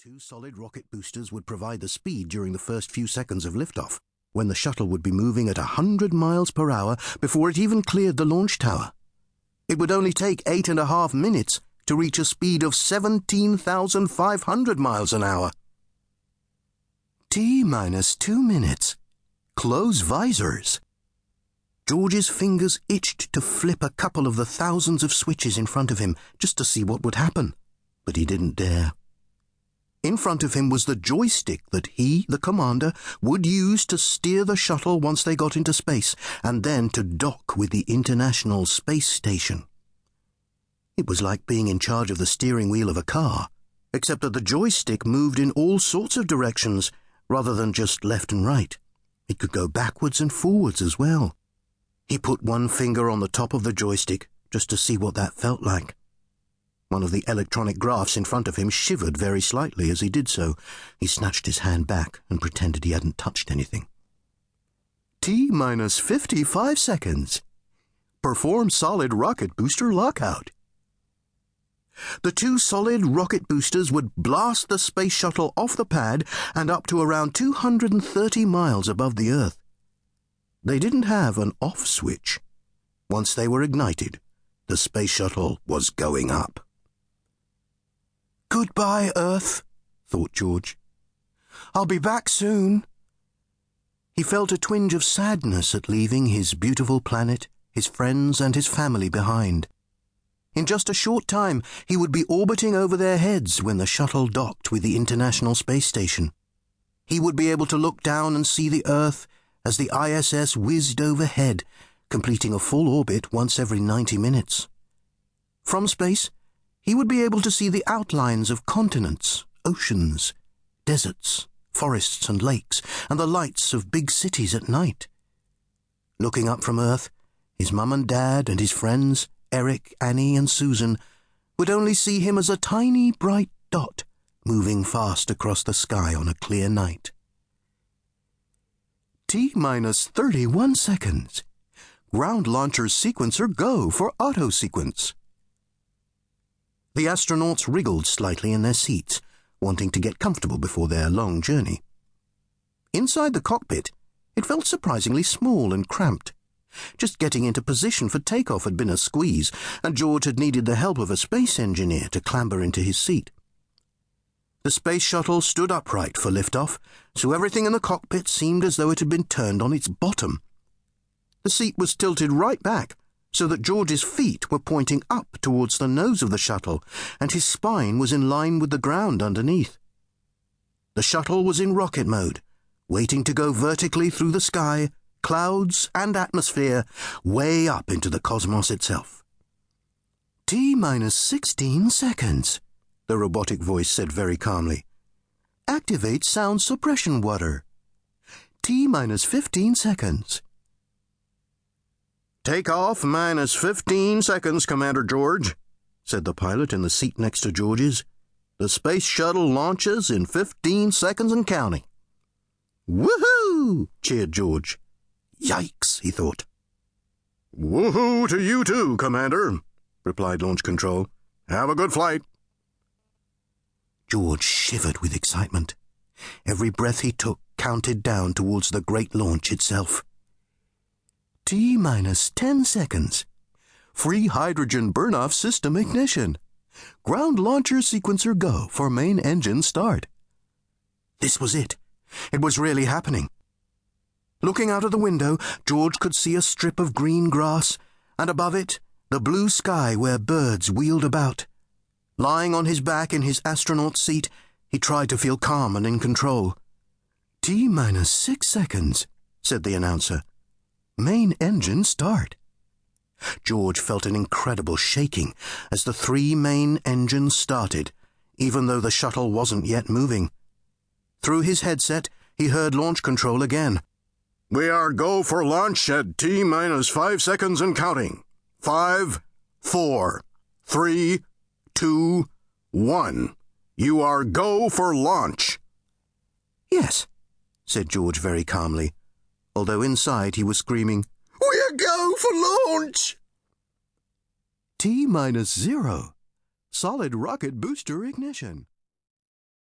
Two solid rocket boosters would provide the speed during the first few seconds of liftoff, when the shuttle would be moving at a 100 miles per hour before it even cleared the launch tower. It would only take eight and a half minutes to reach a speed of 17,500 miles an hour. T minus two minutes. Close visors. George's fingers itched to flip a couple of the thousands of switches in front of him just to see what would happen, but he didn't dare. In front of him was the joystick that he, the commander, would use to steer the shuttle once they got into space, and then to dock with the International Space Station. It was like being in charge of the steering wheel of a car, except that the joystick moved in all sorts of directions rather than just left and right. It could go backwards and forwards as well. He put one finger on the top of the joystick just to see what that felt like. One of the electronic graphs in front of him shivered very slightly as he did so. He snatched his hand back and pretended he hadn't touched anything. T minus 55 seconds. Perform solid rocket booster lockout. The two solid rocket boosters would blast the space shuttle off the pad and up to around 230 miles above the Earth. They didn't have an off switch. Once they were ignited, the space shuttle was going up. Goodbye, Earth, thought George. I'll be back soon. He felt a twinge of sadness at leaving his beautiful planet, his friends, and his family behind. In just a short time, he would be orbiting over their heads when the shuttle docked with the International Space Station. He would be able to look down and see the Earth as the ISS whizzed overhead, completing a full orbit once every 90 minutes. From space, he would be able to see the outlines of continents, oceans, deserts, forests, and lakes, and the lights of big cities at night. Looking up from Earth, his mum and dad and his friends, Eric, Annie, and Susan, would only see him as a tiny bright dot moving fast across the sky on a clear night. T minus 31 seconds. Ground launcher's sequencer go for auto sequence. The astronauts wriggled slightly in their seats, wanting to get comfortable before their long journey. Inside the cockpit, it felt surprisingly small and cramped. Just getting into position for takeoff had been a squeeze, and George had needed the help of a space engineer to clamber into his seat. The space shuttle stood upright for liftoff, so everything in the cockpit seemed as though it had been turned on its bottom. The seat was tilted right back, so that George's feet were pointing up towards the nose of the shuttle, and his spine was in line with the ground underneath. The shuttle was in rocket mode, waiting to go vertically through the sky, clouds, and atmosphere, way up into the cosmos itself. T minus 16 seconds, the robotic voice said very calmly. Activate sound suppression water. T minus 15 seconds. Take off minus 15 seconds, Commander George, said the pilot in the seat next to George's. The space shuttle launches in 15 seconds and counting. Woohoo! cheered George. Yikes, he thought. Woohoo to you too, Commander, replied Launch Control. Have a good flight. George shivered with excitement. Every breath he took counted down towards the great launch itself. T minus 10 seconds. Free hydrogen burn-off system ignition. Ground launcher sequencer go for main engine start. This was it. It was really happening. Looking out of the window, George could see a strip of green grass, and above it, the blue sky where birds wheeled about. Lying on his back in his astronaut seat, he tried to feel calm and in control. T minus six seconds, said the announcer. Main engine start. George felt an incredible shaking as the three main engines started, even though the shuttle wasn't yet moving. Through his headset, he heard launch control again. We are go for launch at T minus five seconds and counting. Five, four, three, two, one. You are go for launch. Yes, said George very calmly although inside he was screaming, We're go for launch! T minus zero. Solid rocket booster ignition.